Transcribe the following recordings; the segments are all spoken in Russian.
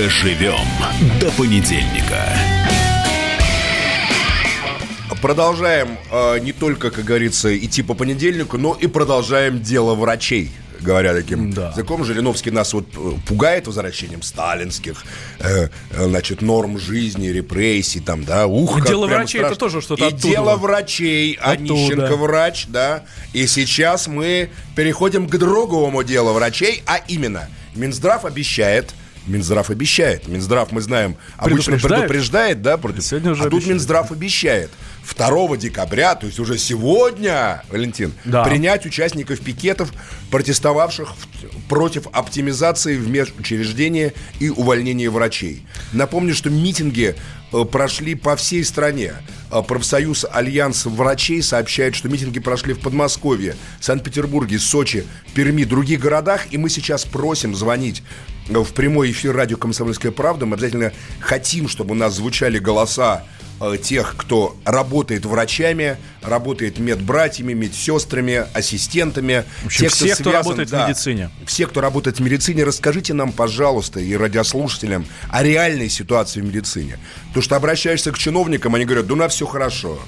Доживем до понедельника. Продолжаем э, не только, как говорится, идти по понедельнику, но и продолжаем дело врачей говоря таким да. языком. Жириновский нас вот э, пугает возвращением сталинских, э, э, значит, норм жизни, репрессий, там, да, ух, Дело врачей страшно. это тоже что-то И оттуда. дело врачей, а Нищенко врач, да. И сейчас мы переходим к другому делу врачей, а именно Минздрав обещает Минздрав обещает. Минздрав, мы знаем, обычно предупреждает, да, против. Сегодня уже а обещает. тут Минздрав обещает. 2 декабря, то есть уже сегодня, Валентин, да. принять участников пикетов, протестовавших против оптимизации в межучреждения и увольнения врачей. Напомню, что митинги э, прошли по всей стране. Э, профсоюз Альянс врачей сообщает, что митинги прошли в Подмосковье, Санкт-Петербурге, Сочи, Перми, других городах. И мы сейчас просим звонить в прямой эфир радио «Комсомольская правда». Мы обязательно хотим, чтобы у нас звучали голоса Э, тех, кто работает врачами, работает медбратьями, медсестрами, ассистентами. В общем, тех, все, кто, кто работает да, в медицине. Все, кто работает в медицине, расскажите нам, пожалуйста, и радиослушателям о реальной ситуации в медицине. Потому что обращаешься к чиновникам, они говорят, да у нас все хорошо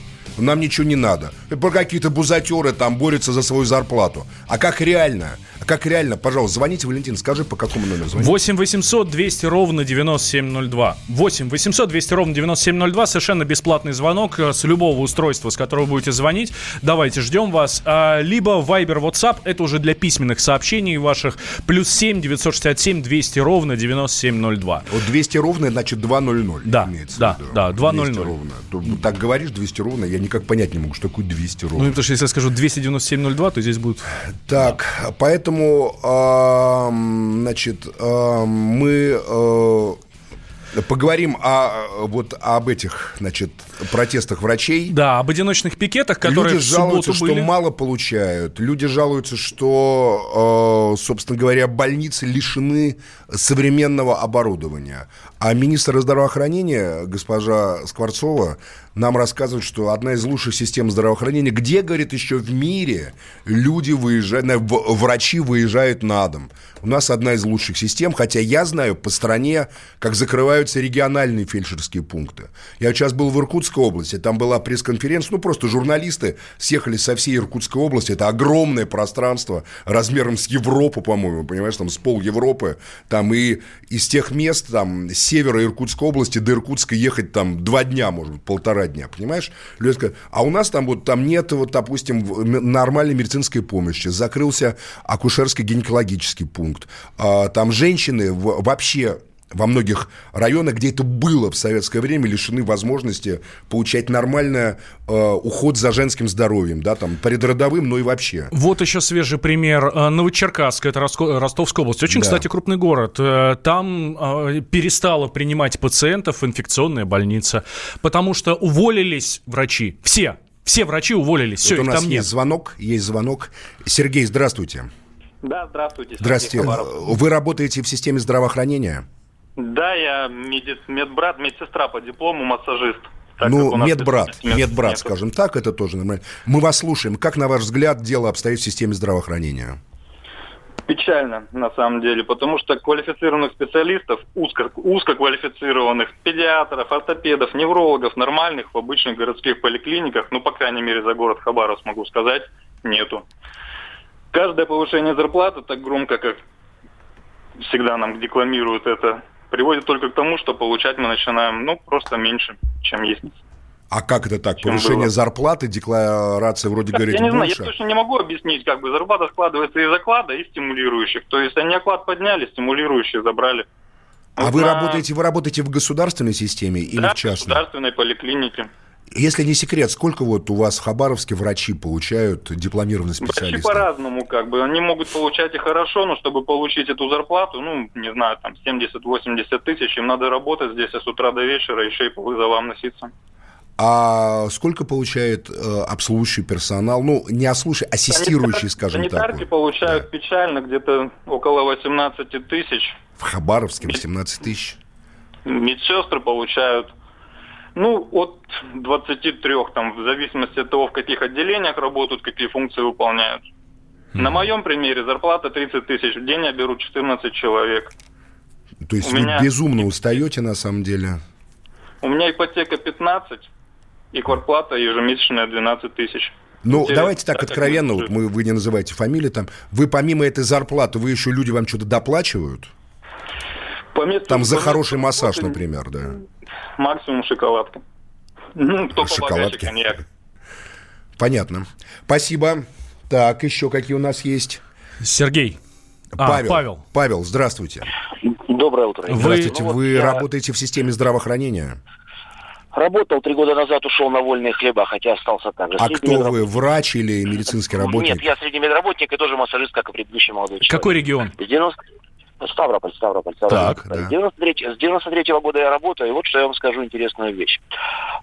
нам ничего не надо. Про какие-то бузатеры там борются за свою зарплату. А как реально? А как реально? Пожалуйста, звоните, Валентин, скажи, по какому номеру звонить. 8 800 200 ровно 9702. 8 800 200 ровно 9702. Совершенно бесплатный звонок э, с любого устройства, с которого будете звонить. Давайте, ждем вас. А, либо Viber, WhatsApp, это уже для письменных сообщений ваших. Плюс 7 967 200 ровно 9702. Вот 200 ровно, значит 200. Да, имеется да, да, 200. ровно. Так говоришь 200 ровно, я никак понять не могу, что такое 200 ровно. Ну, потому что если я скажу 29702, то здесь будет... Так, поэтому Поэтому, э, значит, э, мы э, Поговорим о, вот, об этих, значит, протестах врачей. Да, об одиночных пикетах, которые Люди жалуются, что были. мало получают. Люди жалуются, что, собственно говоря, больницы лишены современного оборудования. А министр здравоохранения, госпожа Скворцова, нам рассказывает, что одна из лучших систем здравоохранения, где, говорит, еще в мире люди выезжают, врачи выезжают на дом. У нас одна из лучших систем, хотя я знаю по стране, как закрываются региональные фельдшерские пункты. Я сейчас был в Иркутской области, там была пресс-конференция, ну, просто журналисты съехали со всей Иркутской области, это огромное пространство размером с Европу, по-моему, понимаешь, там с пол Европы, там и из тех мест, там, с севера Иркутской области до Иркутска ехать там два дня, может быть, полтора дня, понимаешь? Люди сказали, а у нас там вот, там нет, вот, допустим, нормальной медицинской помощи, закрылся акушерский гинекологический пункт, пункт. А, там женщины вообще во многих районах, где это было в советское время, лишены возможности получать нормальный э, уход за женским здоровьем, да, там, предродовым, но и вообще. Вот еще свежий пример. Э, Новочеркасск, это Ростовская область. Очень, да. кстати, крупный город. Э, там э, перестала принимать пациентов инфекционная больница, потому что уволились врачи. Все. Все врачи уволились. Все, вот у нас там есть нет. звонок, есть звонок. Сергей, здравствуйте. Да, здравствуйте. Здравствуйте. Вы работаете в системе здравоохранения? Да, я меди... медбрат, медсестра по диплому, массажист. Так ну, медбрат, медбрат, нет. скажем так, это тоже нормально. Мы вас слушаем. Как, на ваш взгляд, дело обстоит в системе здравоохранения? Печально, на самом деле, потому что квалифицированных специалистов, узко, узкоквалифицированных педиатров, ортопедов, неврологов, нормальных в обычных городских поликлиниках, ну, по крайней мере, за город Хабаровск могу сказать, нету. Каждое повышение зарплаты, так громко, как всегда нам декламируют это, приводит только к тому, что получать мы начинаем, ну, просто меньше, чем есть. А как это так? Повышение было. зарплаты, декларация вроде говорит Я не знаю, я точно не могу объяснить, как бы зарплата складывается из оклада и стимулирующих. То есть они оклад подняли, стимулирующие забрали. А вот вы на... работаете, вы работаете в государственной системе или да, в частной? в государственной поликлинике. Если не секрет, сколько вот у вас в Хабаровске врачи получают дипломированные специалисты? Врачи по-разному, как бы. Они могут получать и хорошо, но чтобы получить эту зарплату, ну, не знаю, там 70-80 тысяч, им надо работать здесь с утра до вечера, еще и по вызовам носиться. А сколько получает э, обслуживающий персонал? Ну, не обслуживающий, ассистирующий, скажем санитарки так. Санитарки получают да. печально, где-то около 18 тысяч. В Хабаровске 18 тысяч? Медсестры получают ну, от 23, там, в зависимости от того, в каких отделениях работают, какие функции выполняют. Mm. На моем примере зарплата 30 тысяч в день, я беру 14 человек. То есть У вы меня- безумно устаете на самом деле. У меня ипотека 15 и квартплата ежемесячная 12 тысяч. Ну, Интересно, давайте так как откровенно, вот мы, вы не называете фамилии там. Вы помимо этой зарплаты, вы еще люди вам что-то доплачивают? По месту- Там за по хороший массаж, работы например, да. Максимум шоколадка. Ну, кто побогаче, Шоколадки. коньяк. Понятно. Спасибо. Так, еще какие у нас есть? Сергей. А, Павел. Павел. Павел, здравствуйте. Доброе утро. Вы- Здравствуйте. Ну вот Вы я работаете в системе здравоохранения? Работал три года назад, ушел на вольные хлеба, хотя остался так же. А кто вы, врач или медицинский работник? Нет, я средний медработник и тоже массажист, как и предыдущий молодой человек. Какой регион? С 90... Ставрополь, Ставрополь, Ставрополь. Так, да. С 93 с 93 года я работаю, и вот что я вам скажу интересную вещь.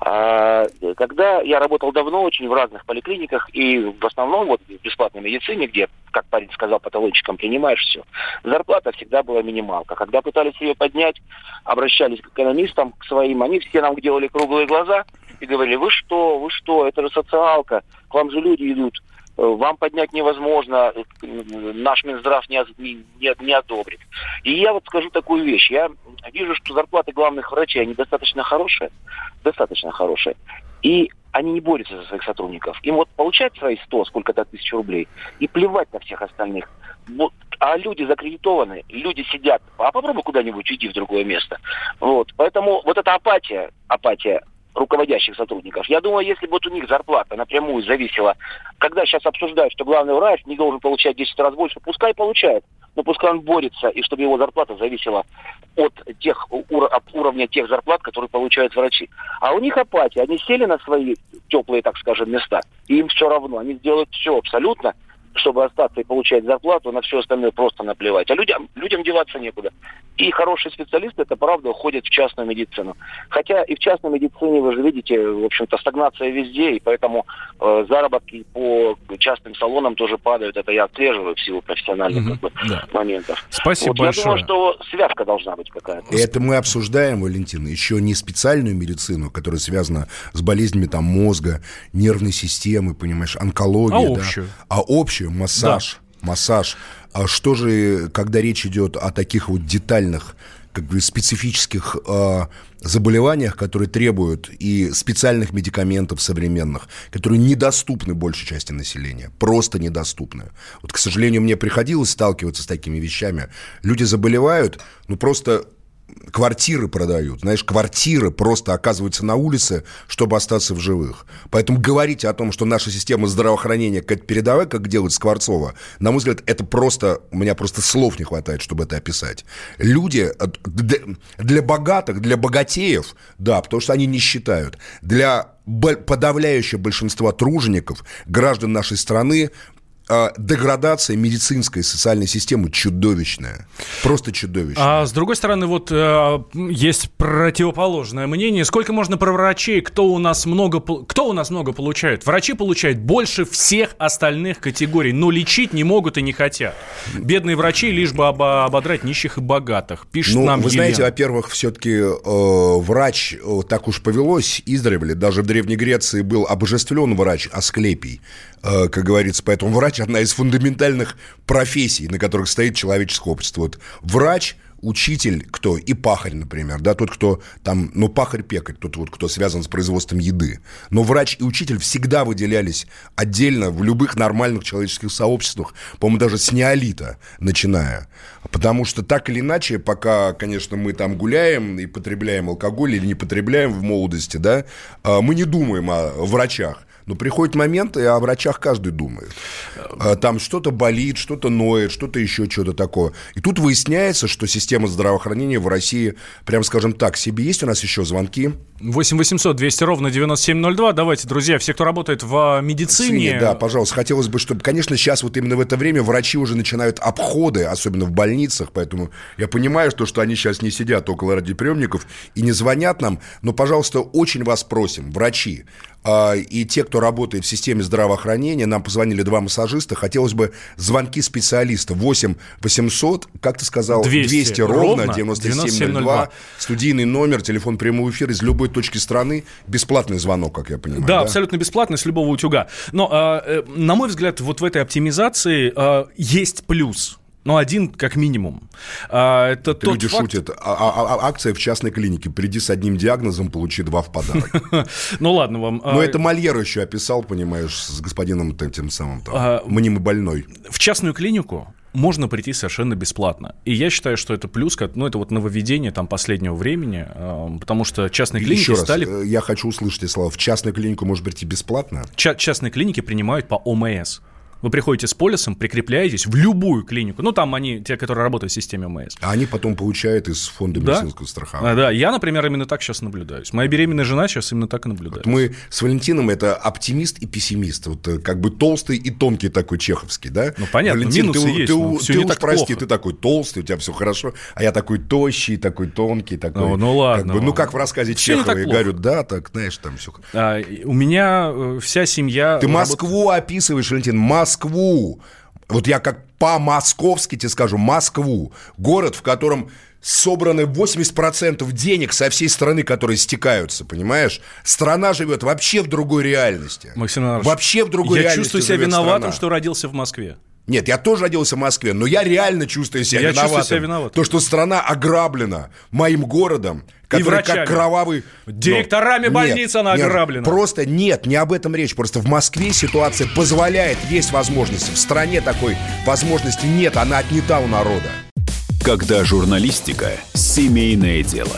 А, когда я работал давно очень в разных поликлиниках, и в основном вот в бесплатной медицине, где, как парень сказал, патологическом принимаешь все, зарплата всегда была минималка. Когда пытались ее поднять, обращались к экономистам, к своим, они все нам делали круглые глаза и говорили, вы что, вы что, это же социалка, к вам же люди идут, э, вам поднять невозможно, э, наш Минздрав не, не, не- одобрит. И я вот скажу такую вещь. Я вижу, что зарплаты главных врачей, они достаточно хорошие, достаточно хорошие. И они не борются за своих сотрудников. Им вот получать свои 100, сколько-то тысяч рублей, и плевать на всех остальных. Вот. А люди закредитованы, люди сидят. А попробуй куда-нибудь уйди в другое место. Вот. Поэтому вот эта апатия, апатия руководящих сотрудников. Я думаю, если бы вот у них зарплата напрямую зависела, когда сейчас обсуждают, что главный врач не должен получать 10 раз больше, пускай получает, но пускай он борется, и чтобы его зарплата зависела от тех от уровня тех зарплат, которые получают врачи. А у них апатия, они сели на свои теплые, так скажем, места, и им все равно, они сделают все абсолютно, чтобы остаться и получать зарплату, на все остальное просто наплевать. А людям, людям деваться некуда. И хорошие специалисты, это правда, уходят в частную медицину. Хотя и в частной медицине, вы же видите, в общем-то, стагнация везде, и поэтому э, заработки по частным салонам тоже падают. Это я отслеживаю в силу профессиональных Мгм, как бы, да. моментов. Спасибо Вот я большое. думаю, что связка должна быть какая-то. Это мы обсуждаем, Валентин, еще не специальную медицину, которая связана с болезнями там мозга, нервной системы, понимаешь, онкологии. А да. общую? А общую, массаж, массаж. А что же, когда речь идет о таких вот детальных, как бы специфических э, заболеваниях, которые требуют и специальных медикаментов современных, которые недоступны большей части населения, просто недоступны. Вот, к сожалению, мне приходилось сталкиваться с такими вещами. Люди заболевают, ну просто квартиры продают. Знаешь, квартиры просто оказываются на улице, чтобы остаться в живых. Поэтому говорить о том, что наша система здравоохранения какая-то передовая, как делает Скворцова, на мой взгляд, это просто... У меня просто слов не хватает, чтобы это описать. Люди э, для, богатых, для богатеев, да, потому что они не считают. Для бо- подавляющего большинства тружеников, граждан нашей страны, деградация медицинской и социальной системы чудовищная. Просто чудовищная. А с другой стороны, вот э, есть противоположное мнение. Сколько можно про врачей? Кто у нас много, кто у нас много получает? Врачи получают больше всех остальных категорий, но лечить не могут и не хотят. Бедные врачи лишь бы обо- ободрать нищих и богатых. Пишет Ну, нам вы Елена. знаете, во-первых, все-таки врач, э, так уж повелось издревле, даже в Древней Греции был обожествлен врач Асклепий, э, как говорится, поэтому врач одна из фундаментальных профессий, на которых стоит человеческое общество. Вот врач, учитель, кто? И пахарь, например, да, тот, кто там, ну, пахарь-пекарь, тот вот, кто связан с производством еды. Но врач и учитель всегда выделялись отдельно в любых нормальных человеческих сообществах, по-моему, даже с неолита начиная. Потому что так или иначе, пока, конечно, мы там гуляем и потребляем алкоголь или не потребляем в молодости, да, а, мы не думаем о врачах. Но приходит момент, и о врачах каждый думает. А, Там что-то болит, что-то ноет, что-то еще, что-то такое. И тут выясняется, что система здравоохранения в России, прям скажем так, себе есть у нас еще звонки. 8 800 200 ровно 9702. Давайте, друзья, все, кто работает в медицине... Да, пожалуйста. Хотелось бы, чтобы, конечно, сейчас вот именно в это время врачи уже начинают обходы, особенно в больницах, поэтому я понимаю, что, что они сейчас не сидят около радиоприемников и не звонят нам, но, пожалуйста, очень вас просим, врачи, а, и те, кто работает в системе здравоохранения, нам позвонили два массажиста, хотелось бы звонки специалиста 8 800, как ты сказал, 200 200, ровно, ровно 9702, 9702. студийный номер, телефон прямого эфира из любой точки страны, бесплатный звонок, как я понимаю. Да, абсолютно бесплатно, с любого утюга. Но, э, э, на мой взгляд, вот в этой оптимизации э, есть плюс. Ну, один как минимум. А, это тот люди факт- шутят. А- а- а- акция в частной клинике. Приди с одним диагнозом, получи два в подарок. Ну, ладно вам. Но А, это Мольер еще описал, понимаешь, с господином тем самым А, мнимо больной. В частную клинику можно прийти совершенно бесплатно. И я считаю, что это плюс, ну, это вот нововведение там последнего времени, а, потому что частные клиники Еще раз, стали... э, я хочу услышать эти слова. В частную клинику может прийти бесплатно? Ча- частные клиники принимают по ОМС. Вы приходите с полисом, прикрепляетесь в любую клинику. Ну, там они, те, которые работают в системе ОМС. А они потом получают из фонда Да? медицинского страхования. А, да, я, например, именно так сейчас наблюдаюсь. Моя беременная жена сейчас именно так и наблюдает. Мы с Валентином это оптимист и пессимист. Вот э, как бы толстый и тонкий такой чеховский, да? Ну, понятно, Валентин, минусы ты, есть, ты, но у- всё ты не уж так прости, плохо. ты такой толстый, у тебя все хорошо, а я такой тощий, такой тонкий, такой. Ну, ну ладно как бы, ну как в рассказе Всё не Чехова, плохо. говорю, да, так, знаешь, там все. А, у меня э, вся семья... Ты работает- Москву описываешь, Валентин, Москву. Вот я как по-московски тебе скажу, Москву. Город, в котором собраны 80% денег со всей страны, которые стекаются, понимаешь? Страна живет вообще в другой реальности. Максим Иванович, вообще в другой я реальности чувствую себя виноватым, страна. что родился в Москве. Нет, я тоже родился в Москве, но я реально чувствую себя Я чувствую виноватым. себя виноватым. То, что страна ограблена моим городом, который врачами. как кровавый... Директорами Ну, больниц она нет, ограблена. Просто нет, не об этом речь. Просто в Москве ситуация позволяет, есть возможности. В стране такой возможности нет, она отнята у народа. Когда журналистика – семейное дело.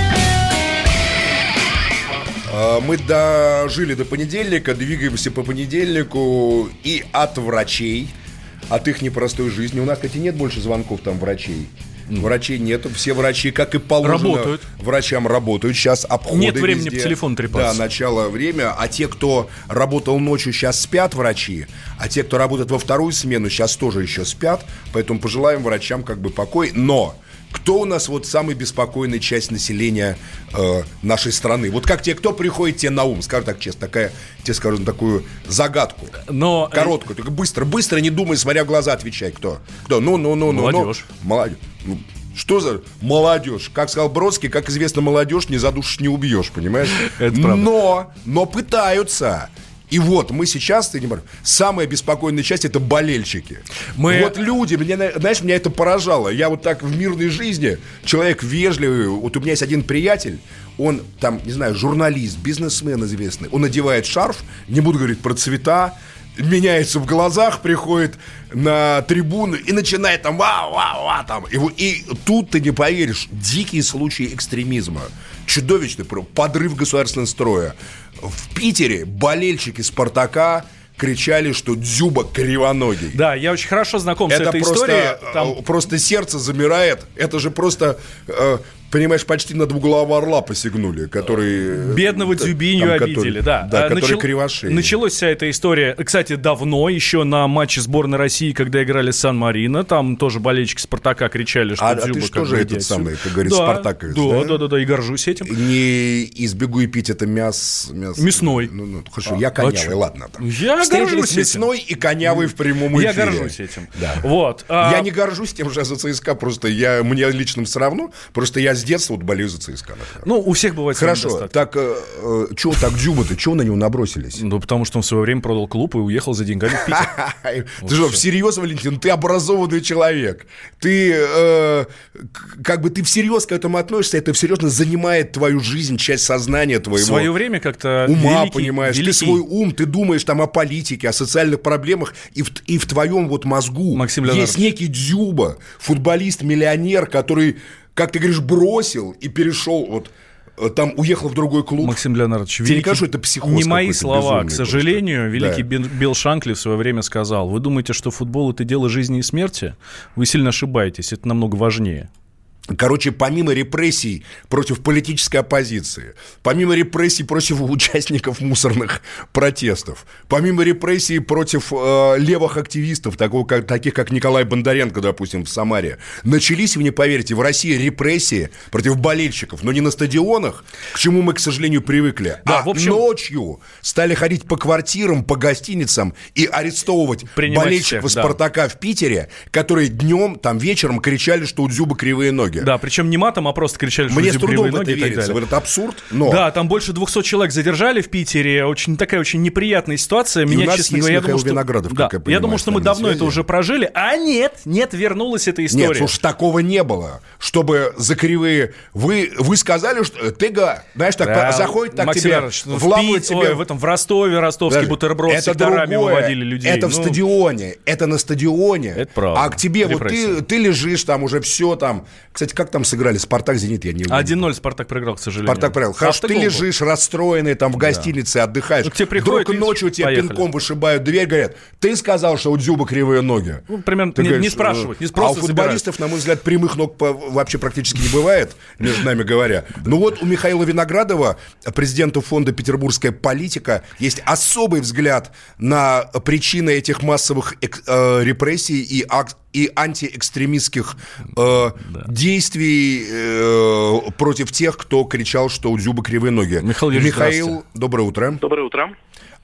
А, Мы дожили до понедельника, двигаемся по понедельнику и от врачей, от их непростой жизни. У нас, кстати, нет больше звонков там врачей. Врачей нету, все врачи, как и положено, Работают. врачам работают. Сейчас обходы Нет времени везде. по телефону трепаться. Да, начало время. А те, кто работал ночью, сейчас спят врачи. А те, кто работает во вторую смену, сейчас тоже еще спят. Поэтому пожелаем врачам как бы покой. Но кто у нас вот самая беспокойная часть населения э, нашей страны? Вот как тебе, кто приходит тебе на ум? Скажу так честно, такая, тебе скажу такую загадку. Но э, Короткую, только быстро, быстро, не думай, смотря в глаза отвечай. Кто? Кто? Ну, ну, ну, ну. Молодежь. Ну, молодежь. Ну, Что за молодежь? Как сказал Бродский, как известно, молодежь не задушишь, не убьешь, понимаешь? Это правда. Но, но пытаются. И вот мы сейчас, ты не можешь, самая беспокойная часть это болельщики. Мы- Вот люди, мне, на- знаешь, меня это поражало. Я вот так в мирной жизни, человек вежливый, вот у меня есть один приятель, он там, не знаю, журналист, бизнесмен известный, он надевает шарф, не буду говорить про цвета, меняется в глазах, приходит на трибуну и начинает там вау, там. И, и тут ты не поверишь, дикие случаи экстремизма, чудовищный подрыв государственного строя. В Питере болельщики Спартака кричали, что Дзюба кривоногий. Да, я очень хорошо знаком с Это этой просто, историей. э, Там просто сердце замирает. Это же просто, э, понимаешь, почти на двуглавого орла посягнули, который... Бедного э, Дзюбиню там, обидели, который- да. Да, А, который начал- кривошеий. Началась вся эта история, кстати, давно, еще на матче сборной России, когда играли Сан-Марино, там тоже болельщики Спартака кричали, что А- а Дзюба ты как же тоже этот самый, как говорится, Да, спартаковец, да, да? да, да, да, и горжусь этим. Не избегу и пить это мяс... мяс Мясной. Ну, ну, хорошо, я а конявый, чё? ладно. Там. Я Встретились горжусь этим. мясной и конявый в прямом эфире. Я горжусь этим. Да. Вот. а, Я не горжусь тем, я за ЦСКА, просто я, мне лично все равно, просто я с детства вот болею за ЦСКА. например. Ну, у всех бывает Хорошо, так, э, что так Дзюба-то, чего на него набросились? Ну, потому что он в свое время продал клуб и уехал за деньгами в Питер. Ты что, всерьез, Валентин, ты образованный человек. Ты, э, как бы, ты всерьез к этому относишься, это серьезно занимает твою жизнь, часть сознания В твоего. свое время как-то ума, понимаешь, ты свой ум, ты думаешь там о политике, о социальных проблемах, и в, и в твоем вот мозгу Максим есть некий Дзюба, футболист-миллионер, который, как ты говоришь, бросил и перешел, вот, э, там уехал в другой клуб. Максим Леонардович, Тебе не великий- кажется, что это психоз Не мои слова, к просто? сожалению. Да. Великий Бен- Билл Шанкли в свое время сказал, вы думаете, что футбол это дело жизни и смерти? Вы сильно ошибаетесь, это намного важнее. Короче, помимо репрессий против политической оппозиции, помимо репрессий против участников мусорных протестов, помимо репрессий против э, левых активистов, такого, как, таких как Николай Бондаренко, допустим, в Самаре, начались, вы не поверите, в России репрессии против болельщиков, но не на стадионах, к чему мы, к сожалению, привыкли, Да, а в общем- ночью стали ходить по квартирам, по гостиницам и арестовывать болельщиков всех, да. «Спартака» в Питере, которые днем, там вечером кричали, что у Дзюба кривые ноги. Да, причем не матом, а просто кричали, что Мне с Зюб трудом в это ноги и верится, в этот абсурд, но... Да, там больше 200 человек задержали в Питере. Очень такая очень неприятная ситуация. Меня, у нас честно есть говоря, я думал, что... Виноградов, да, я я понимаю, думал, что мы с давно это уже прожили. А нет, нет, вернулась эта история. Нет, слушай, такого не было, чтобы за кривые... Вы, вы сказали, что ты, знаешь, так Да, заходит так Максим тебе, ну, в вламывает тебе... ой, в этом в Ростове ростовский Подожди, бутерброд с это секторами другое. выводили людей. Это в Ну, стадионе, это на стадионе. Это правда. А к тебе вот ты, ты лежишь там уже все там. Кстати, как там сыграли? Спартак, Зенит, я не уверен. 1-0 Спартак проиграл, к сожалению. Спартак проиграл. Хорошо, ты лежишь расстроенный там в гостинице, отдыхаешь. Ну, тебе приходят Вдруг ночью тебе поехали. пинком вышибают дверь, говорят, ты сказал, что у Дзюба кривые ноги. Ну, примерно Ты не, не говоришь, не э, просто А у футболистов, на мой взгляд, прямых ног по- вообще практически не бывает, между нами говоря. Ну вот у Михаила Виноградова, президента фонда «Петербургская политика», есть особый взгляд на причины этих массовых эк- э, репрессий и, ак- и антиэкстремистских э, действий э, против тех, кто кричал, что у Дзюба кривые ноги. Михаил Юрьевич, Михаил, доброе утро. Доброе утро.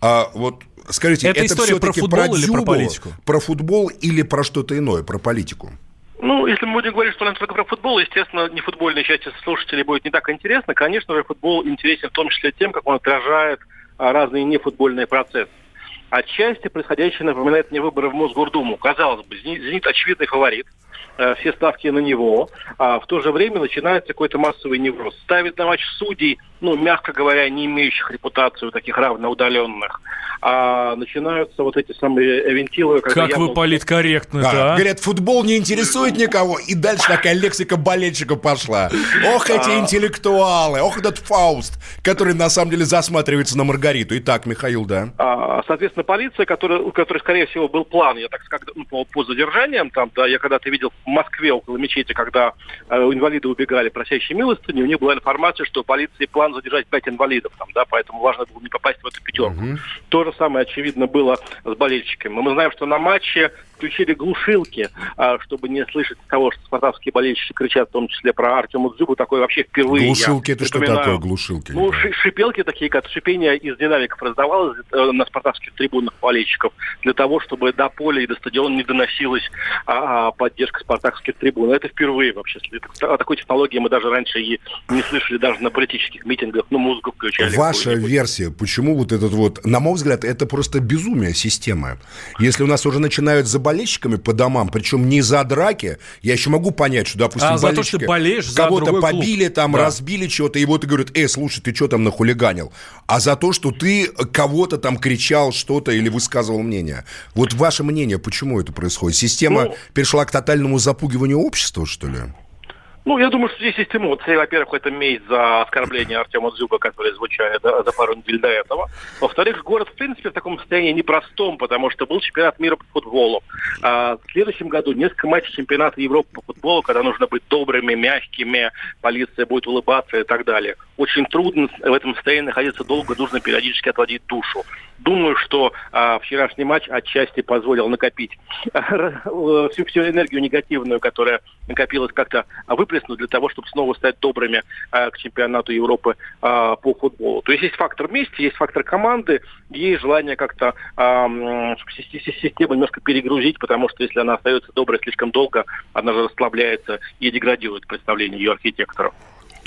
А, вот скажите, Это это, история про все-таки футбол или про Дзюбу, политику? Про футбол или про что-то иное, про политику? Ну, если мы будем говорить, что только про футбол, естественно, не футбольной части слушателей будет не так интересно. Конечно же, футбол интересен в том числе тем, как он отражает а, разные нефутбольные процессы. Отчасти происходящее напоминает мне выборы в Мосгордуму. Казалось бы, «Зенит», очевидный фаворит, э, все ставки на него, а в то же время начинается какой-то массовый невроз. Ставит на матч судей, ну, мягко говоря, не имеющих репутацию, таких равноудаленных. А начинаются вот эти самые вентилы. Как вы политкорректны Да? Говорят, футбол не интересует никого, и дальше такая лексика болельщика пошла. Ох, эти А. интеллектуалы, ох, этот Фауст, который на самом деле засматривается на Маргариту. Итак, Михаил, да. А, Соответственно, полиция, которая, у которой, скорее всего, был план, я так скажу, ну, по, по задержаниям, там, да, я когда-то видел в Москве около мечети, когда э, инвалиды убегали, просящие милостыни, у них была информация, что у полиции план задержать пять инвалидов, там, да, поэтому важно было не попасть в эту пятерку. То же самое, очевидно, было с болельщиками. Мы знаем, что на матче включили глушилки, а, чтобы не слышать того, что спартакские болельщики кричат, в том числе про Артему Дзюбу, такое вообще впервые. я Глушилки, это что такое глушилки? Ну, ши- шипелки такие, как шипение из динамиков раздавалось э, на спартакских трибунах болельщиков для того, чтобы до поля и до стадиона не доносилась а, а, поддержка спартакских трибун. Это впервые вообще. О такой технологии мы даже раньше и не слышали даже на политических митингах. Ну, музыку включали. Ваша версия, почему вот этот вот, на мой взгляд, это просто безумие системы. Если у нас уже начинают за болельщиками по домам, причем не за драки, я еще могу понять, что, допустим, А за то, болельщики что болеешь за кого-то другой клуб. побили, там, Да. разбили чего-то, и вот и говорят, эй, слушай, ты что там нахулиганил? А за то, что ты кого-то там кричал что-то или высказывал мнение. Вот ваше мнение, почему это происходит? Система Ну- перешла к тотальному запугиванию общества, что ли? Ну, я думаю, что здесь есть эмоции. Во-первых, это месть за оскорбление Артема Дзюба, которые звучали да, за пару недель до этого. Во-вторых, город, в принципе, в таком состоянии непростом, потому что был чемпионат мира по футболу. А в следующем году несколько матчей чемпионата Европы по футболу, когда нужно быть добрыми, мягкими, полиция будет улыбаться и так далее. Очень трудно в этом состоянии находиться долго, нужно периодически отводить душу. Думаю, что а, вчерашний матч отчасти позволил накопить э, всю, всю энергию негативную, которая накопилась как-то а, выплеснуть для того, чтобы снова стать добрыми а, к чемпионату Европы а, по футболу. То есть есть фактор мести, есть фактор команды, есть желание как-то а, си- систему немножко перегрузить, потому что если она остается доброй слишком долго, она же расслабляется и деградирует представление ее архитекторов.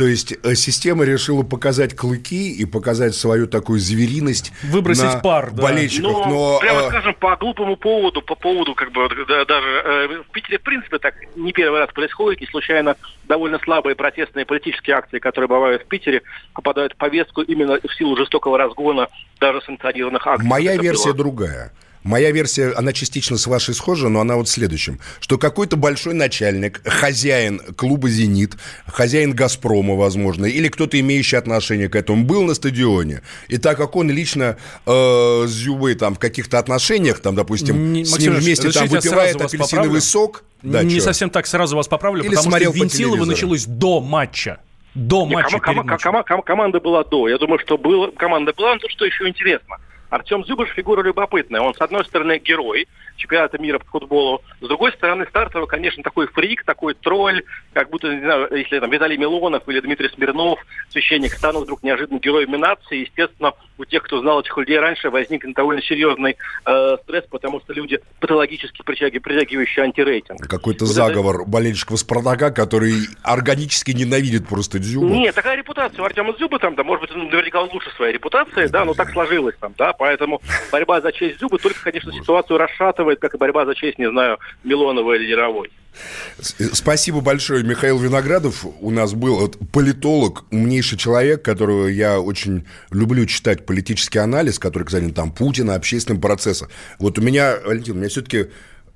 То есть э, система решила показать клыки и показать свою такую звериность Выбросить на пар, да. болельщиков. Ну, но прямо э, скажем, по глупому поводу, по поводу, как бы, да, даже э, в Питере, в принципе, так не первый раз происходит, не случайно довольно слабые протестные политические акции, которые бывают в Питере, попадают в повестку именно в силу жестокого разгона даже санкционированных акций. моя Это версия было. другая. Моя версия, она частично с вашей схожа, но она вот в следующем. Что какой-то большой начальник, хозяин клуба «Зенит», хозяин «Газпрома», возможно, или кто-то, имеющий отношение к этому, был на стадионе. И так как он лично э, с Зюбой там в каких-то отношениях, там, допустим, Не- с Максим ним вместе там выпивает сразу вас апельсиновый поправлю? сок. Да, не чё? совсем так сразу вас поправлю, Или потому что телевизору. началось до матча. До Не, матча. матчем. кома- кома- команда была до. Я думаю, что было, команда была. Но что еще интересно. Артем Зюбаш фигура любопытная. Он, с одной стороны, герой чемпионата мира по футболу. С другой стороны, стартовый, конечно, такой фрик, такой тролль, как будто, не знаю, если там Виталий Милонов или Дмитрий Смирнов, священник, станут вдруг неожиданно героями нации. Естественно, у тех, кто знал этих людей раньше, возникнет довольно серьезный э, стресс, потому что люди патологически притяги- притягивающие антирейтинг. Какой-то Вот это- заговор болельщиков Спартака, который органически ненавидит просто Дзюбу. Нет, такая репутация у Артема Зюбы там, да, может быть, он наверняка лучше своей репутации, да, но так сложилось там, да, поэтому борьба за честь Зюбы только, конечно, ситуацию расшатывает, как и борьба за честь, не знаю, Милонова или Яровой. Спасибо большое. Михаил Виноградов у нас был вот, политолог, умнейший человек, которого я очень люблю читать политический анализ, который, кстати, там Путина, общественным процессом. Вот у меня, Валентин, у меня все-таки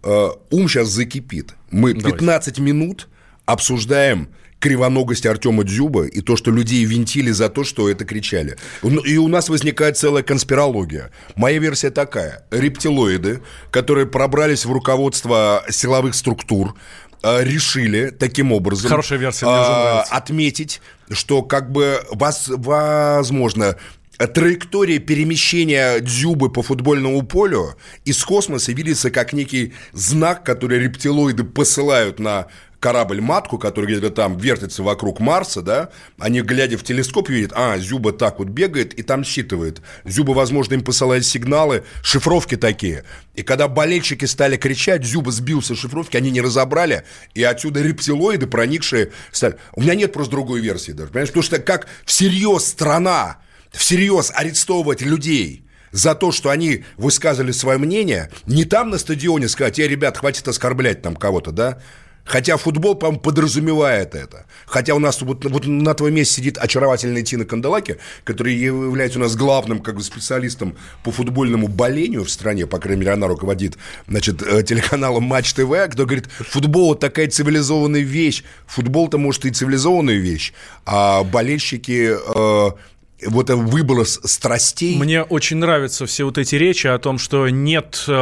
ум сейчас закипит. Мы 15 минут обсуждаем кривоногость Артема Дзюба и то, что людей винтили за то, что это кричали. Ну, И у нас возникает целая конспирология. Моя версия такая. Рептилоиды, которые пробрались в руководство силовых структур, э, решили таким образом Хорошая версия, а, отметить, что как бы вас, возможно траектория перемещения Дзюбы по футбольному полю из космоса видится как некий знак, который рептилоиды посылают на корабль-матку, который где-то там вертится вокруг Марса, да, они, глядя в телескоп, видят, а, Зюба так вот бегает и там считывает. Зюба, возможно, им посылает сигналы, шифровки такие. И когда болельщики стали кричать, Зюба сбился шифровки, они не разобрали, и отсюда рептилоиды, проникшие, стали... У меня нет просто другой версии даже, понимаешь, потому что как всерьез страна всерьез арестовывать людей за то, что они высказывали свое мнение, не там на стадионе сказать, э, ребят, хватит оскорблять там кого-то, да? Хотя футбол, по-моему, подразумевает это. Хотя у нас вот, вот на твоем месте сидит очаровательная Тина Канделаки, которая является у нас главным как бы, специалистом по футбольному болению в стране, по крайней мере, она руководит значит, э, телеканалом Матч ТВ, кто говорит, футбол вот такая цивилизованная вещь. Футбол-то, может, и цивилизованная вещь, а болельщики... э, вот это выброс страстей. Мне очень нравятся все вот эти речи о том, что нет э,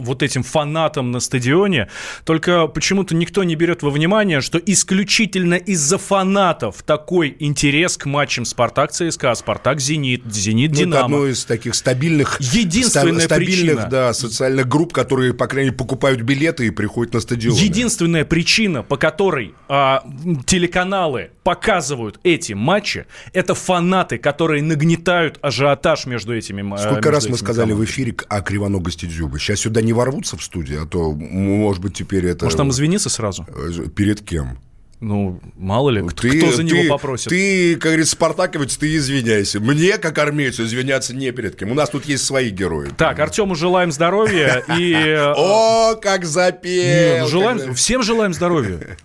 вот этим фанатам на стадионе. Только почему-то никто не берет во внимание, что исключительно из-за фанатов такой интерес к матчам Спартак ЦСКА, Спартак Зенит, Зенит Ну, это Динамо. одно из таких стабильных, Единственная ста- стабильных, причина. да, социальных групп, которые, по крайней мере, покупают билеты и приходят на стадион. Единственная причина, по которой м, телеканалы показывают эти матчи, это фанаты, которые нагнетают ажиотаж между этими м- Сколько между раз мы этими сказали в командами. эфире к- о кривоногости Дзюбы? Сейчас сюда не ворвутся в студию, а то, может быть, теперь это... Может, там извиниться сразу? э, Перед кем? Ну, мало ли, кто, кто за него ты- попросит. Ты, как говорится, спартаковец, ты извиняйся. Мне, как армейцу, извиняться не перед кем. У нас тут есть свои герои. Так, Артему желаем здоровья и... э, О, как запел! ну, как за- всем желаем здоровья.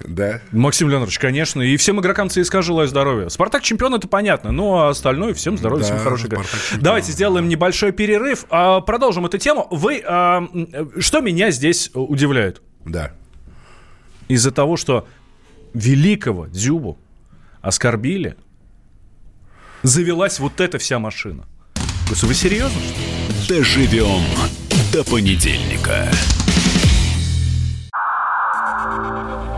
Да. Максим Леонидович, конечно. И всем игрокам ЦСКА желаю здоровья. Спартак чемпион, это понятно. Ну, а остальное всем здоровья, Да, всем хорошей игры. Давайте сделаем небольшой перерыв. а, Продолжим эту тему. Вы... а, Что меня здесь э, удивляет? Да. Из-за того, что великого Дзюбу оскорбили, завелась вот эта вся машина. Вы серьезно? что ли? Доживем до понедельника.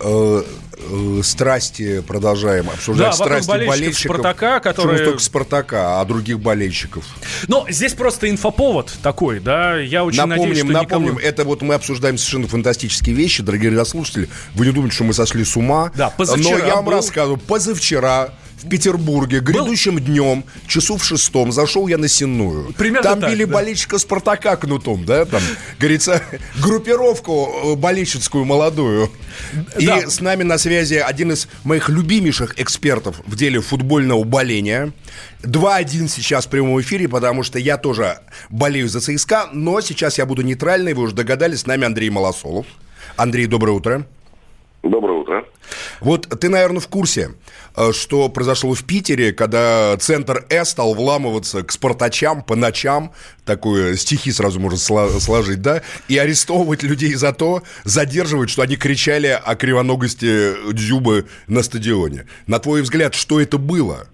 э, э, страсти продолжаем обсуждать. Да, страсти болельщиков болельщиков. «Спартака», Почему которые- только Спартака, а других болельщиков. Но здесь просто инфоповод такой, да. Я очень напомним, надеюсь, что напомним, никому... это вот мы обсуждаем совершенно фантастические вещи, дорогие радиослушатели. Вы не думайте, что мы сошли с ума. Да, позавчера Но я вам был- рассказываю, позавчера в Петербурге, грядущим днем, часу в шестом, зашел я на Сенную. Примерно Там так, били да. болельщика Спартака кнутом, да, там, говорится, группировку э, болельщицкую молодую. И Да. с нами на связи один из моих любимейших экспертов в деле футбольного боления. 2-1 сейчас в прямом эфире, потому что я тоже болею за ЦСКА, но сейчас я буду нейтральный, вы уже догадались, с нами Андрей Малосолов. Андрей, доброе утро. Доброе утро. Вот ты, наверное, в курсе, э, что произошло в Питере, когда центр С стал вламываться к спартачам по ночам, такое стихи сразу можно сло- сложить, да, и арестовывать людей за то, задерживать, что они кричали о кривоногости Дзюбы на стадионе. На твой взгляд, что это было?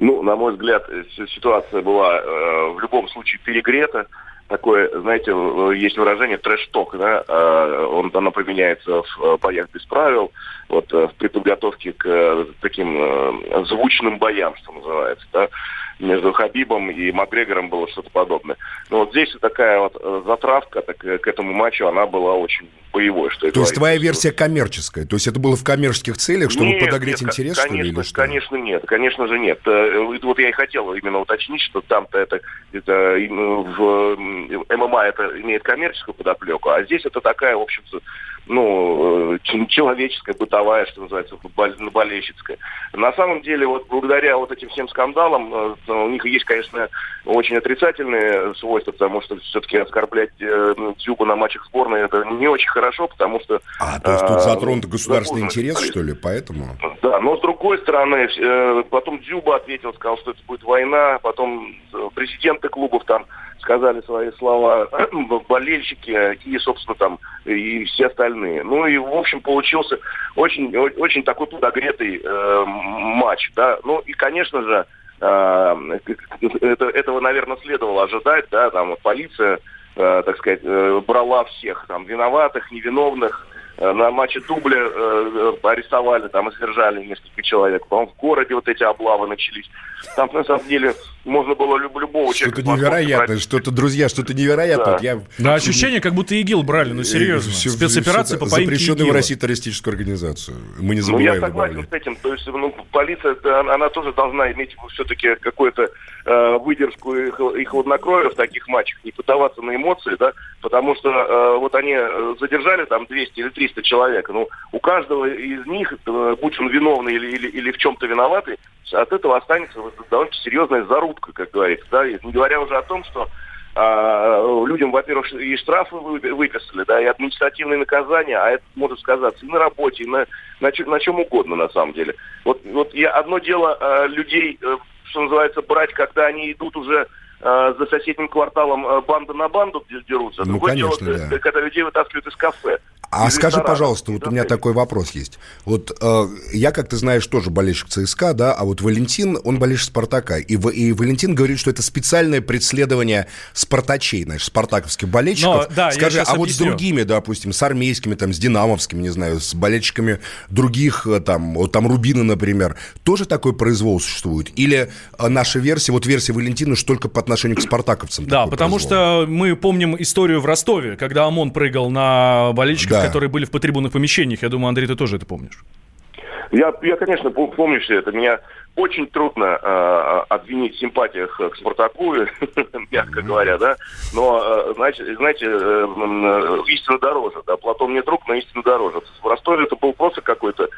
Ну, на мой взгляд, э, ситуация была э, в любом случае перегрета. Такое, знаете, э, есть выражение трэш-ток, да, э, он, оно применяется в э, боях без правил, вот э, в подготовке к э, таким э, звучным боям, что называется, да. Между Хабибом и Макгрегором было что-то подобное. Но вот здесь такая вот затравка так, к этому матчу, она была очень боевой, что То есть твоя версия коммерческая? То есть это было в коммерческих целях, чтобы Нет, подогреть нет, интерес, конечно, что ли, или что? Конечно, нет, конечно же нет. Это Вот я и хотел именно уточнить, что там-то это, это в ММА это имеет коммерческую подоплеку, а здесь это такая, в общем-то, ну, э, человеческая, бытовая, что называется, бол- болельщицкая. На самом деле, вот благодаря вот этим всем скандалам, э, у них есть, конечно, очень отрицательные свойства, потому что все-таки оскорблять э, Дзюбу на матчах сборной это не очень хорошо, потому что... А, то есть тут затронут государственный интерес, что ли, поэтому... Да, но с другой стороны, потом Дзюба ответил, сказал, что это будет война, потом президенты клубов там сказали свои слова, болельщики и, собственно, там и все остальные. Ну и, в общем, получился очень, очень такой подогретый э, матч, да. Ну и, конечно же, э, это, этого, наверное, следовало ожидать, да, там вот полиция, э, так сказать, э, брала всех, там, виноватых, невиновных, Э, на матче дубля э, э, арестовали, там и сдержали несколько человек. По-моему, в городе вот эти облавы начались. Там, на самом деле, можно было люб- любого человека... Что-то невероятное, что-то, друзья, что-то невероятное. Да. Я... Да, ощущение, как будто ИГИЛ брали, ну серьезно. Э, всё- Спецоперация всё- по поимке Запрещенную в ИГИЛа. России террористическую организацию. Мы не Ну, я забываем согласен добавлять. с этим. То есть, ну, полиция, она, она тоже должна иметь все-таки какую-то э, выдержку и, и хладнокровие в таких матчах, не поддаваться на эмоции, да, потому что э, вот они э, задержали там 200 или 300 человек, ну, у каждого из них, э, будь он виновный или, или, или в чем-то виноватый, от этого останется довольно серьезная зарубка, как говорится, да, не говоря уже о том, что а, людям, во-первых, и штрафы вы- выписали, да, и административные наказания, а это может сказаться и на работе, и на, на, на чем угодно, на самом деле. Вот, вот я, одно дело а, людей, э, что называется, брать, когда они идут уже а, за соседним кварталом а, банда на банду де- дерутся. Ну, Другое конечно, дело, да. э, когда людей вытаскивают из кафе. А из скажи, ресторана. пожалуйста, вот у меня такой вопрос есть. Вот э, я, как ты знаешь, тоже болельщик ЦСКА, да, а вот Валентин, он болельщик Спартака. И, В- и Валентин говорит, что это специальное преследование спартачей, знаешь, спартаковских болельщиков. Но, да, Скажи, а вот с другими, допустим, с армейскими, там, с динамовскими, не знаю, с болельщиками других, э, там, вот там Рубина, например, тоже такой произвол существует? Или э, наша версия, вот версия Валентина, что только по отношению к спартаковцам? Да, потому произвол? что мы помним историю в Ростове, когда ОМОН прыгал на болельщиков, Да. которые были в потрибунных помещениях. Я думаю, Андрей, ты тоже это помнишь. Я, я, конечно, пом- помню все это. Меня очень трудно э, обвинить в симпатиях к Спартаку, мягко говоря, да. Но, э, знаете, знаете э, э, истина дороже, да. Платон не друг, но истина дороже. В Ростове это был просто какой-то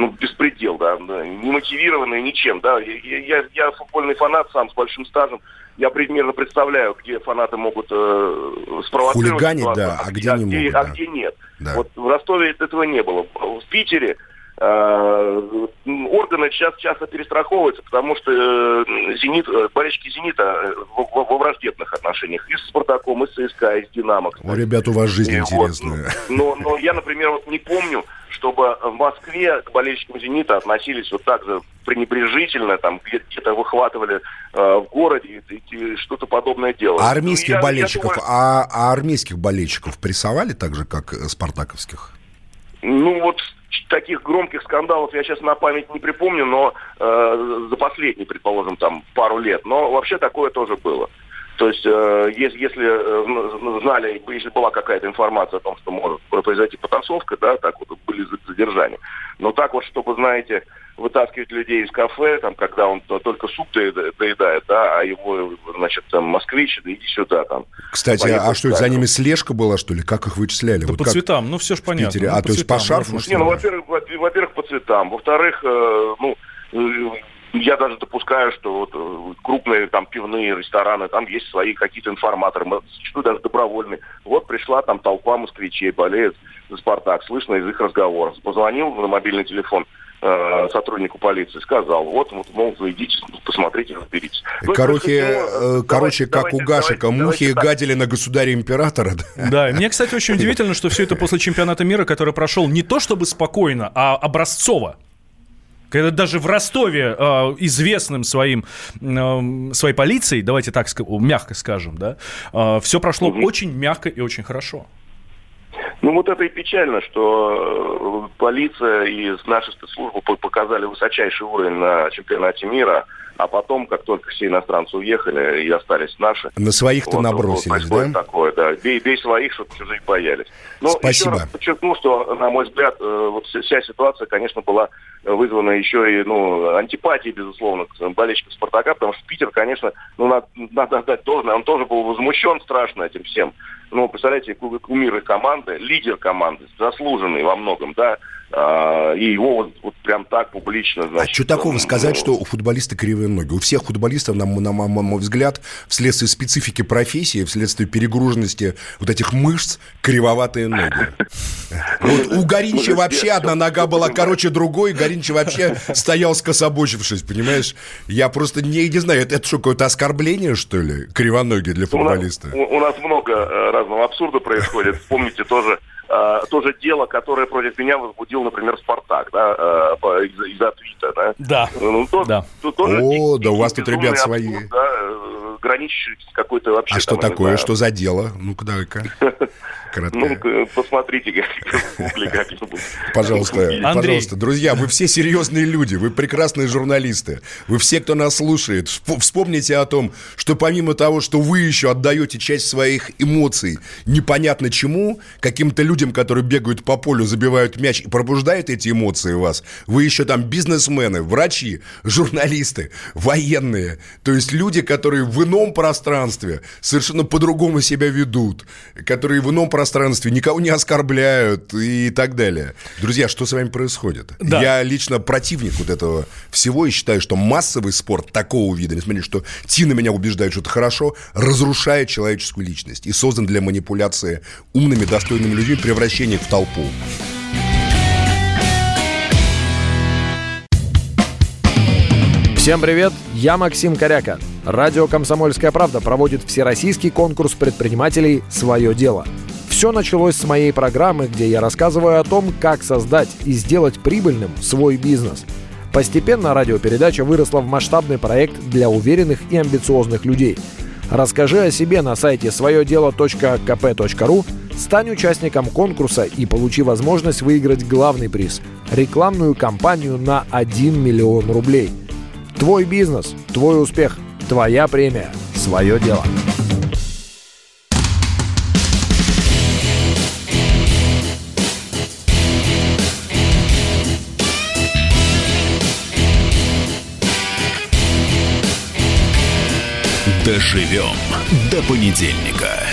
ну, беспредел, да, не мотивированный ничем, да. Я, я, я футбольный фанат сам с большим стажем. Я примерно представляю, где фанаты могут э, спровоцировать Хулиганить, ситуацию, да, а где не где, могут, а да. где нет. Да. Вот в Ростове этого не было. В Питере органы сейчас часто перестраховываются, потому что э, Зенит, э, болельщики Зенита э, во, во- враждебных отношениях и с Спартаком, и с ЦСКА, и с Динамо. О, ребят, у вас жизнь И вот, интересная. Но, но я, например, вот не помню, чтобы в Москве к болельщикам «Зенита» относились вот так же пренебрежительно, там где- где-то выхватывали э, в городе и, и что-то подобное делали. А армейских Ну, я- я болельщиков, думаю, а, а армейских болельщиков прессовали так же, как э, спартаковских? Ну вот таких громких скандалов я сейчас на память не припомню, но э, за последние, предположим, там пару лет. Но вообще такое тоже было. То есть, э, если, если э, знали, если была какая-то информация о том, что может произойти потасовка, да, так вот были задержания. Но так вот, чтобы, знаете, вытаскивать людей из кафе, там, когда он только суп доедает, да, а его, значит, там, москвич, да иди сюда, там. Кстати, а что, за ними слежка была, что ли? Как их вычисляли? Да вот по как? цветам, ну все же понятно. Питере? Ну, а, то есть по шарфу? Не, ну, во-первых, во-первых, по цветам. Во-вторых, э, ну, э, я даже допускаю, что вот э, крупные там пивные рестораны, там есть свои какие-то информаторы, зачастую даже добровольные. Вот пришла там толпа москвичей, болеет за «Спартак», слышно из их разговоров. Позвонил на мобильный телефон э, сотруднику полиции, сказал, вот, вот мол, вы идите, посмотрите, разберитесь. Ну, короче, э, короче, как давайте, у Гашика, давайте, мухи давайте гадили на государя-императора. Да, и мне, кстати, очень удивительно, что все это после чемпионата мира, который прошел не то чтобы спокойно, а образцово. Когда даже в Ростове э, известным своим, э, своей полицией, давайте так мягко скажем, да, э, все прошло Мгм. очень мягко и очень хорошо. Ну вот это и печально, что э, полиция и наши спецслужбы по- показали высочайший уровень на чемпионате мира, а потом, как только все иностранцы уехали и остались наши... На своих-то вот, набросились, вот да? такое, да. Бей, бей своих, чтобы чужие боялись. Но Спасибо. еще раз подчеркну, что, на мой взгляд, э, вот вся- ситуация, конечно, была вызвана еще и ну, антипатией, безусловно, к болельщикам «Спартака», потому что Питер, конечно, ну, надо, надо отдать должное, он тоже был возмущен страшно этим всем. Ну, представляете, ку- кумир команды, лидер команды, заслуженный во многом, да, и его вот, вот прям так публично, А значит... что такого сказать, что у футболиста кривые ноги? У всех футболистов, на, на м- мой взгляд, вследствие специфики профессии, вследствие перегруженности вот этих мышц, кривоватые ноги. Вот у Горинча вообще одна нога была короче другой, Горинч вообще стоял скособочившись, понимаешь? Я просто не, не знаю, это, это что, какое-то оскорбление, что ли, кривоногие для У нас, футболиста? у, у нас много э, разного абсурда происходит. Вспомните тоже э, тоже дело, которое против меня возбудил, например, Спартак, да, э, по- из- из-за твита, да. Да. Ну, то- Да. то- тоже О, дикий, да у вас тут ребят свои. абсурд, да, э, граничащий с какой-то вообще... А что там, такое? знаю, Что за дело? Ну-ка, давай-ка. Кратко. Ну, посмотрите как- как-нибудь. Пожалуйста, Андрей. пожалуйста, друзья, вы все серьезные люди, вы прекрасные журналисты, вы все, кто нас слушает, Всп- вспомните о том, что помимо того, что вы еще отдаете часть своих эмоций непонятно чему, каким-то людям, которые бегают по полю, забивают мяч и пробуждают эти эмоции у вас, вы еще там бизнесмены, врачи, журналисты, военные, то есть люди, которые в ином пространстве совершенно по-другому себя ведут, которые в ином пространстве никого не оскорбляют и так далее. Друзья, что с вами происходит? Да. Я лично противник вот этого всего и считаю, что массовый спорт такого вида, несмотря на то, что Тина меня убеждает, что это хорошо, разрушает человеческую личность и создан для манипуляции умными, достойными людьми, превращения их в толпу. Всем привет, я Максим Коряка. Радио «Комсомольская правда» проводит всероссийский конкурс предпринимателей «Свое дело». Все началось с моей программы, где я рассказываю о том, как создать и сделать прибыльным свой бизнес. Постепенно радиопередача выросла в масштабный проект для уверенных и амбициозных людей. Расскажи о себе на сайте своедело.kp.ru, стань участником конкурса и получи возможность выиграть главный приз – рекламную кампанию на 1 миллион рублей. Твой бизнес, твой успех, твоя премия, свое дело. Доживем до понедельника.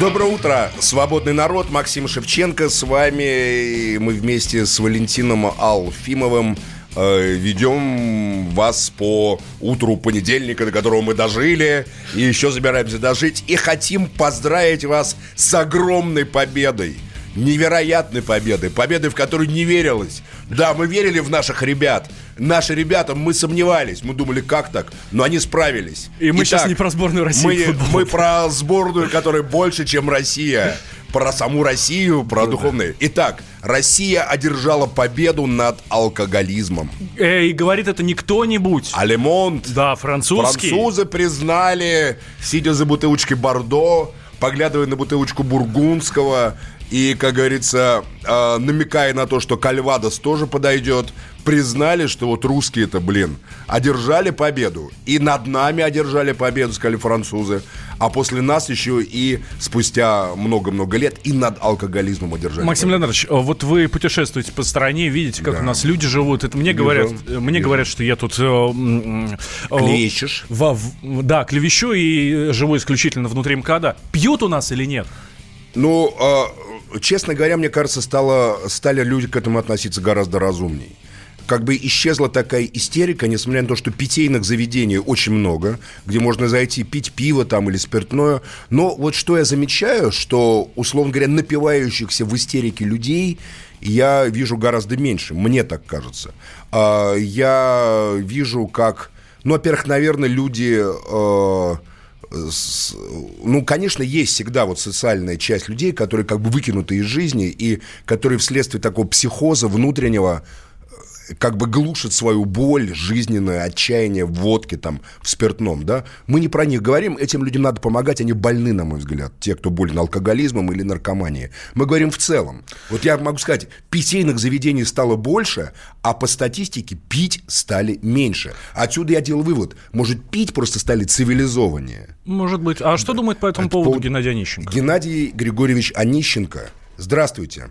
Доброе утро, свободный народ, Максим Шевченко с вами. Мы вместе с Валентином Алфимовым э, ведем вас по утру понедельника, до которого мы дожили, и еще собираемся дожить, и хотим поздравить вас с огромной победой. Невероятной победой, победой, в которую не верилось. Да, мы верили в наших ребят. Наши ребята, мы сомневались, мы думали, как так, но они справились. И мы Итак, сейчас не про сборную России мы, мы про сборную, которая больше, чем Россия. про саму Россию, про духовные. Итак, Россия одержала победу над алкоголизмом. И говорит это не кто-нибудь. А Лемонт. Да, французский. Французы признали, сидя за бутылочкой Бордо, поглядывая на бутылочку Бургундского и, как говорится, э, намекая на то, что Кальвадос тоже подойдет, признали, что вот русские-то, блин, одержали победу. И над нами одержали победу, сказали французы. А после нас еще и спустя много-много лет и над алкоголизмом одержали. Максим победу. Леонидович, э, вот вы путешествуете по стране, видите, как Да. у нас люди живут. Это мне Вижу, говорят, мне вижу. говорят, что я тут э, э, Клевещешь. во- в- да, клевещу и живу исключительно внутри МКАДа. Пьют у нас или нет? Ну, э, честно говоря, мне кажется, стало, стали люди к этому относиться гораздо разумней. Как бы исчезла такая истерика, несмотря на то, что питейных заведений очень много, где можно зайти пить пиво там или спиртное. Но вот что я замечаю, что, условно говоря, напивающихся в истерике людей я вижу гораздо меньше, мне так кажется. А, Я вижу, как, ну, во-первых, наверное, люди... ну, конечно, есть всегда вот социальная часть людей, которые как бы выкинуты из жизни и которые вследствие такого психоза внутреннего как бы глушат свою боль, жизненное отчаяние в водке, там, в спиртном, да. Мы не про них говорим, этим людям надо помогать, они больны, на мой взгляд, те, кто болен алкоголизмом или наркоманией. Мы говорим в целом. Вот я могу сказать, питейных заведений стало больше, а по статистике пить стали меньше. Отсюда я делал вывод, может, пить просто стали цивилизованнее. Может быть. А что думает по этому поводу Геннадий Онищенко? Геннадий Григорьевич Онищенко, здравствуйте.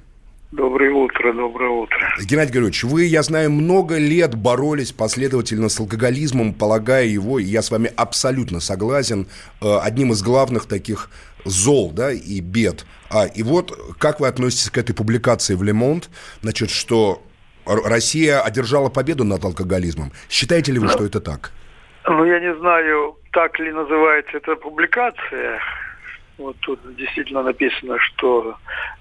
Доброе утро, доброе утро. Геннадий Григорьевич, вы, я знаю, много лет боролись последовательно с алкоголизмом, полагая его, и я с вами абсолютно согласен, э, одним из главных таких зол, да, и бед. А, и вот, как вы относитесь к этой публикации в Лемонт, значит, что Россия одержала победу над алкоголизмом. Считаете ли вы, что это так? Ну, я не знаю, так ли называется эта публикация. Вот тут действительно написано, что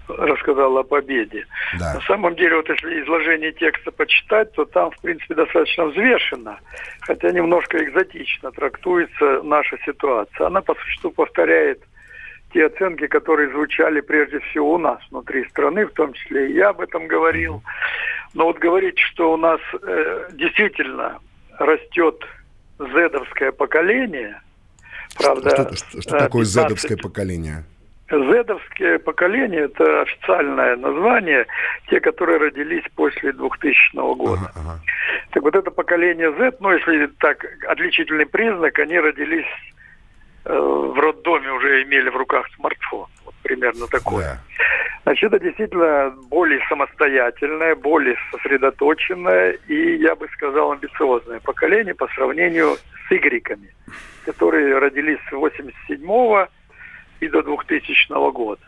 рассказал о победе. Да. На самом деле, вот если изложение текста почитать, то там, в принципе, достаточно взвешенно, хотя немножко экзотично трактуется наша ситуация. Она, по существу, повторяет те оценки, которые звучали прежде всего у нас внутри страны, в том числе и я об этом говорил. Но вот говорить, что у нас э, действительно растет зедовское поколение, правда... что что- что э, такое 15 зедовское поколение? Зедовское поколение – это официальное название, те, которые родились после 2000 года. Так вот это поколение Z, ну если так, отличительный признак, они родились э, в роддоме, уже имели в руках смартфон. Вот примерно такое. Значит, это действительно более самостоятельное, более сосредоточенное и, я бы сказал, амбициозное поколение по сравнению с игреками, которые родились с 87 и до 2000 года.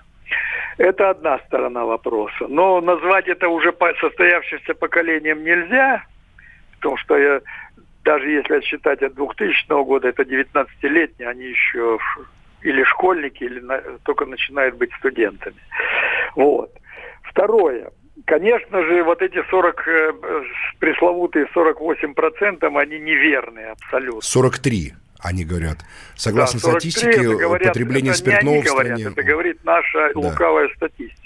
Это одна сторона вопроса. Но назвать это уже состоявшимся поколением нельзя, потому что я, даже если отсчитать от 2000 года, это 19-летние, они еще или школьники, или на- только начинают быть студентами. Вот. Второе. Конечно же, вот эти 40, э, пресловутые 48%, они неверные абсолютно. 43, они говорят. Согласно Да, 43 статистике, говорят- употребление это не спиртного они в говорят, стране... это говорит наша Да. лукавая статистика.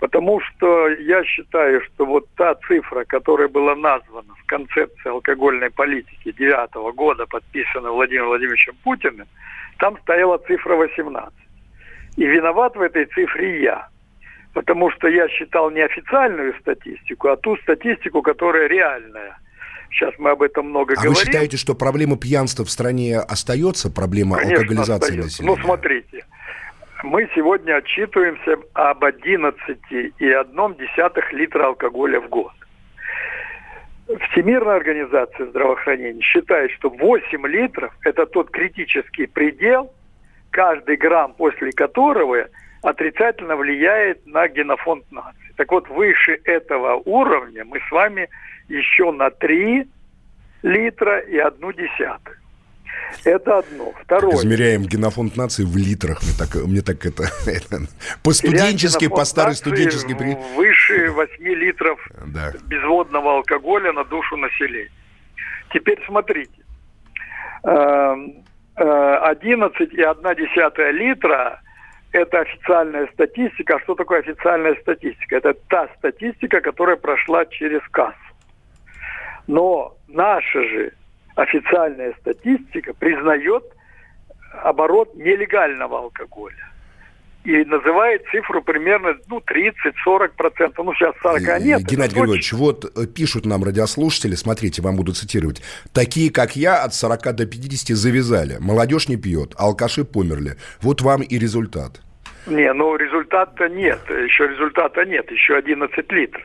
Потому что я считаю, что вот та цифра, которая была названа в концепции алкогольной политики 2009 года, подписана Владимиром Владимировичем Путиным, там стояла цифра 18. И виноват в этой цифре я. Потому что я считал не официальную статистику, а ту статистику, которая реальная. Сейчас мы об этом много А вы говорим. считаете, что проблема пьянства в стране остается, проблема Конечно, алкоголизации остается. населения? Ну, смотрите, мы сегодня отчитываемся об 11,1 литра алкоголя в год. Всемирная организация здравоохранения считает, что 8 литров – это тот критический предел, каждый грамм после которого отрицательно влияет на генофонд нации. Так вот, выше этого уровня мы с вами еще на 3 литра и одну десятую. Это одно. Второе. Измеряем генофонд нации в литрах. Мне так, мне так это, это по-студенчески, по старой студенческой... при- Выше 8 литров Да. безводного алкоголя на душу населения. Теперь смотрите. Эм, э, 11,1 литра это официальная статистика. А что такое официальная статистика? Это та статистика, которая прошла через кассу. Но наша же официальная статистика признает оборот нелегального алкоголя. И называет цифру примерно ну, 30-40%. Ну, сейчас 40 нет. Геннадий Григорьевич, вот э, пишут нам радиослушатели, смотрите, вам буду цитировать. Такие, как я, от 40 до 50 завязали. Молодежь не пьет, алкаши померли. Вот вам и результат. Не, ну результата нет, еще результата нет, еще 11 литров.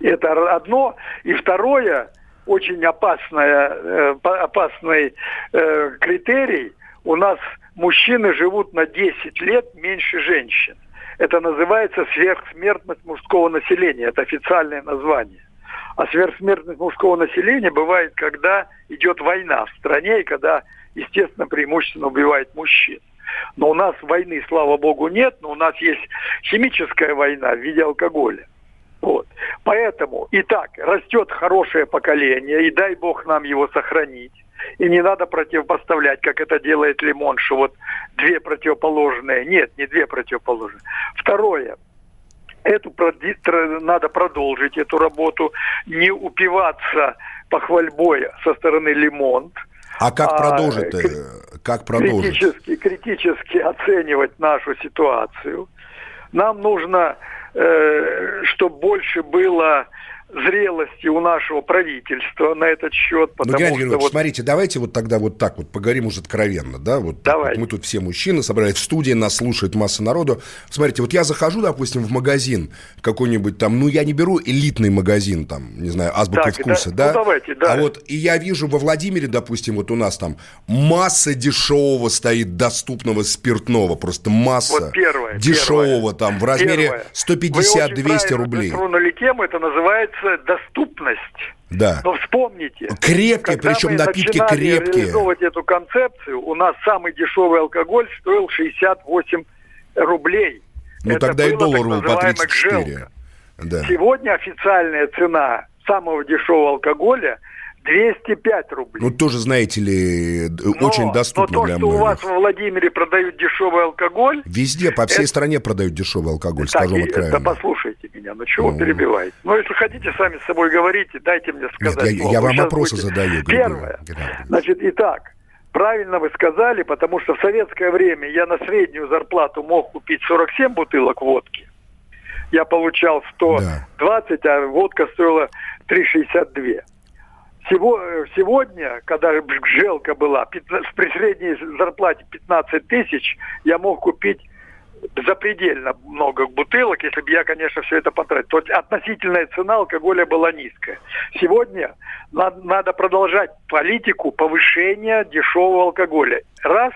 Это одно. И второе, очень опасное, э, опасный э, критерий, у нас мужчины живут на 10 лет меньше женщин. Это называется сверхсмертность мужского населения. Это официальное название. А сверхсмертность мужского населения бывает, когда идет война в стране, и когда, естественно, преимущественно убивает мужчин. Но у нас войны, слава богу, нет, но у нас есть химическая война в виде алкоголя. Вот. Поэтому, итак, растет хорошее поколение, и дай бог нам его сохранить. И не надо противопоставлять, как это делает Лимон, что вот две противоположные. Нет, не две противоположные. Второе. Эту надо продолжить, эту работу, не упиваться похвальбой со стороны Лимонт. А как продолжить? А, как продолжить? Критически, критически оценивать нашу ситуацию. Нам нужно, э, чтобы больше было зрелости у нашего правительства на этот счет. Ну, потому ну, что вот... смотрите, давайте вот тогда вот так вот поговорим уже откровенно, да, вот, Давай. вот мы тут все мужчины собрались в студии, нас слушает масса народу. Смотрите, вот я захожу, допустим, в магазин какой-нибудь там, ну, я не беру элитный магазин, там, не знаю, азбука так, вкуса, да? да? Ну, давайте, да. А вот и я вижу во Владимире, допустим, вот у нас там масса дешевого стоит доступного спиртного, просто масса вот первое, дешевого первое. там в размере 150-200 рублей. Вы тему, это называется доступность. Да. Но вспомните. Крепкие, причем напитки крепкие. реализовывать эту концепцию, у нас самый дешевый алкоголь стоил 68 рублей. Ну Это тогда и доллар был по 34. Да. Сегодня официальная цена самого дешевого алкоголя – 205 рублей. Ну, тоже, знаете ли, но, очень доступно но то, для что многих. у вас во Владимире продают дешевый алкоголь... Везде, по всей это... стране продают дешевый алкоголь, так, скажу откровенно. Да послушайте меня, ну чего ну... перебиваете? Ну, если хотите, сами с собой говорите, дайте мне сказать. Нет, я, я вам вопросы будете... задаю. Первое. Значит, итак, правильно вы сказали, потому что в советское время я на среднюю зарплату мог купить 47 бутылок водки. Я получал 120, да. а водка стоила 3,62. Сегодня, когда желка была, при средней зарплате 15 тысяч, я мог купить запредельно много бутылок, если бы я, конечно, все это потратил. То есть относительная цена алкоголя была низкая. Сегодня надо, надо продолжать политику повышения дешевого алкоголя. Раз.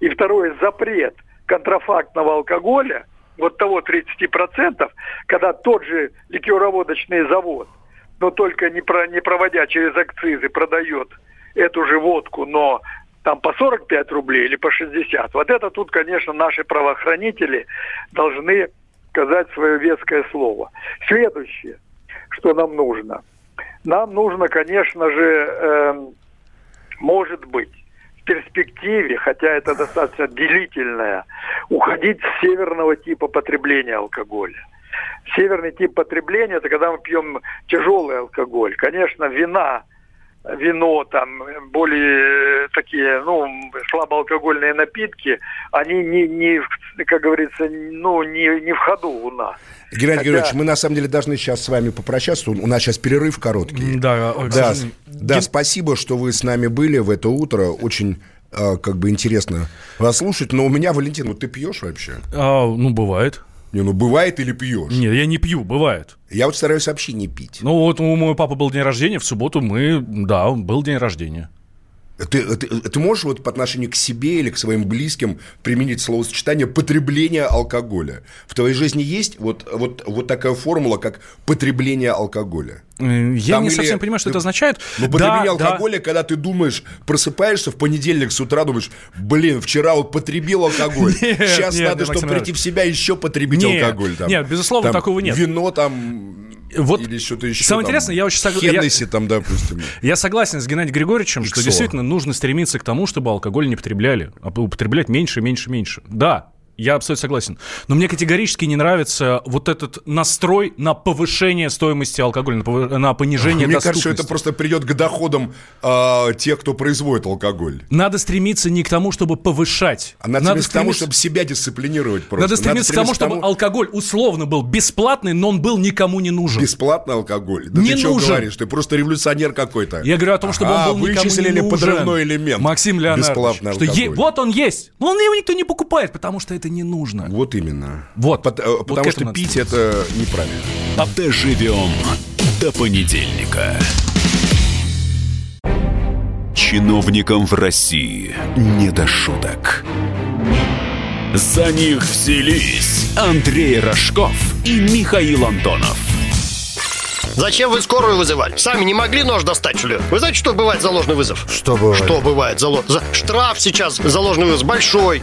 И второе, запрет контрафактного алкоголя, вот того 30%, когда тот же ликероводочный завод – но только не, про, не проводя через акцизы, продает эту же водку, но там по 45 рублей или по 60. Вот это тут, конечно, наши правоохранители должны сказать свое веское слово. Следующее, что нам нужно. Нам нужно, конечно же, э, может быть, в перспективе, хотя это достаточно длительное, уходить с северного типа потребления алкоголя. Северный тип потребления – это когда мы пьем тяжелый алкоголь. Конечно, вина, вино, там, более такие, ну, слабоалкогольные напитки, они не, не как говорится, ну, не, не в ходу у нас. Геннадий Хотя... Георгиевич, мы на самом деле должны сейчас с вами попрощаться. У нас сейчас перерыв короткий. Да, да, да, спасибо, что вы с нами были в это утро. Очень э, как бы интересно вас слушать. Но у меня, Валентин, вот ты пьешь вообще? А, ну, бывает. Не, ну бывает или пьешь? Нет, я не пью, бывает. Я вот стараюсь вообще не пить. Ну вот у моего папы был день рождения, в субботу мы, да, был день рождения. Ты, ты, ты можешь вот по отношению к себе или к своим близким применить словосочетание потребление алкоголя? В твоей жизни есть вот, вот, вот такая формула, как потребление алкоголя? Я Там не или... совсем понимаю, что это означает. Ну, потребление да, алкоголя, да. когда ты думаешь, просыпаешься в понедельник с утра, думаешь, блин, вчера вот потребил алкоголь. Сейчас надо, чтобы прийти в себя, еще потребить алкоголь. Нет, безусловно, такого нет. Вино там вот или что-то еще. Самое там, интересное, я очень согласен. там, допустим. Я согласен с Геннадием Григорьевичем, что действительно нужно стремиться к тому, чтобы алкоголь не потребляли, а употреблять меньше, меньше, меньше. Да, я абсолютно согласен. Но мне категорически не нравится вот этот настрой на повышение стоимости алкоголя, на, пов... на понижение Мне доступности. кажется, что это просто придет к доходам э, тех, кто производит алкоголь. Надо стремиться не к тому, чтобы повышать. А надо, стремиться к тому, чтобы себя дисциплинировать просто. Надо стремиться, надо стремиться к тому, чтобы алкоголь условно был бесплатный, но он был никому не нужен. Бесплатный алкоголь? Да не ты нужен. что говоришь? Ты просто революционер какой-то. Я говорю о том, чтобы а, он был никому не нужен. подрывной элемент. Максим Леонардович. Бесплатный что алкоголь. е- вот он есть, но он его никто не покупает, потому что это не нужно. Вот именно. Вот. Пот- э, Вот потому что пить это неправильно. Доживем до понедельника. Чиновникам в России не до шуток. За них взялись Андрей Рожков и Михаил Антонов. Зачем вы скорую вызывали? Сами не могли нож достать, что ли? Вы знаете, что бывает за ложный вызов? Что бывает? Что бывает за, ло- за- Штраф сейчас за ложный вызов большой.